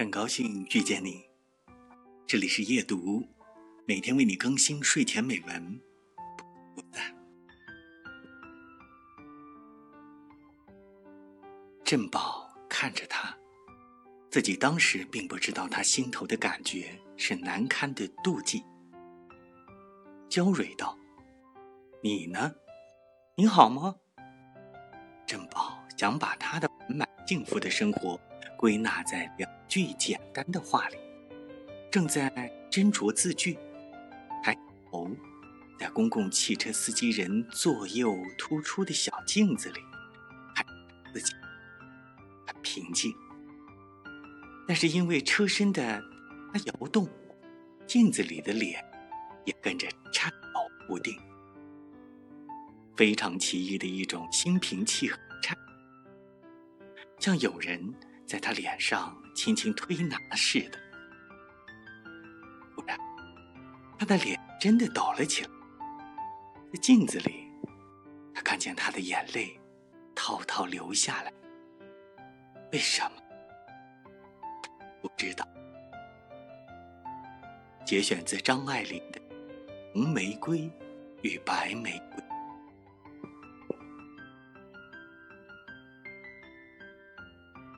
很高兴遇见你，这里是夜读，每天为你更新睡前美文，不散。振宝看着他，自己当时并不知道他心头的感觉是难堪的妒忌。娇蕊道：“你呢？你好吗？”振宝想把他的满幸福的生活。归纳在两句简单的话里，正在斟酌字句，抬头，在公共汽车司机人左右突出的小镜子里，看自己，很平静。但是因为车身的它摇动，镜子里的脸也跟着颤抖不定，非常奇异的一种心平气和颤，像有人。在他脸上轻轻推拿似的，突然，他的脸真的抖了起来。在镜子里，他看见他的眼泪滔滔流下来。为什么？不知道。节选自张爱玲的《红玫瑰与白玫瑰》。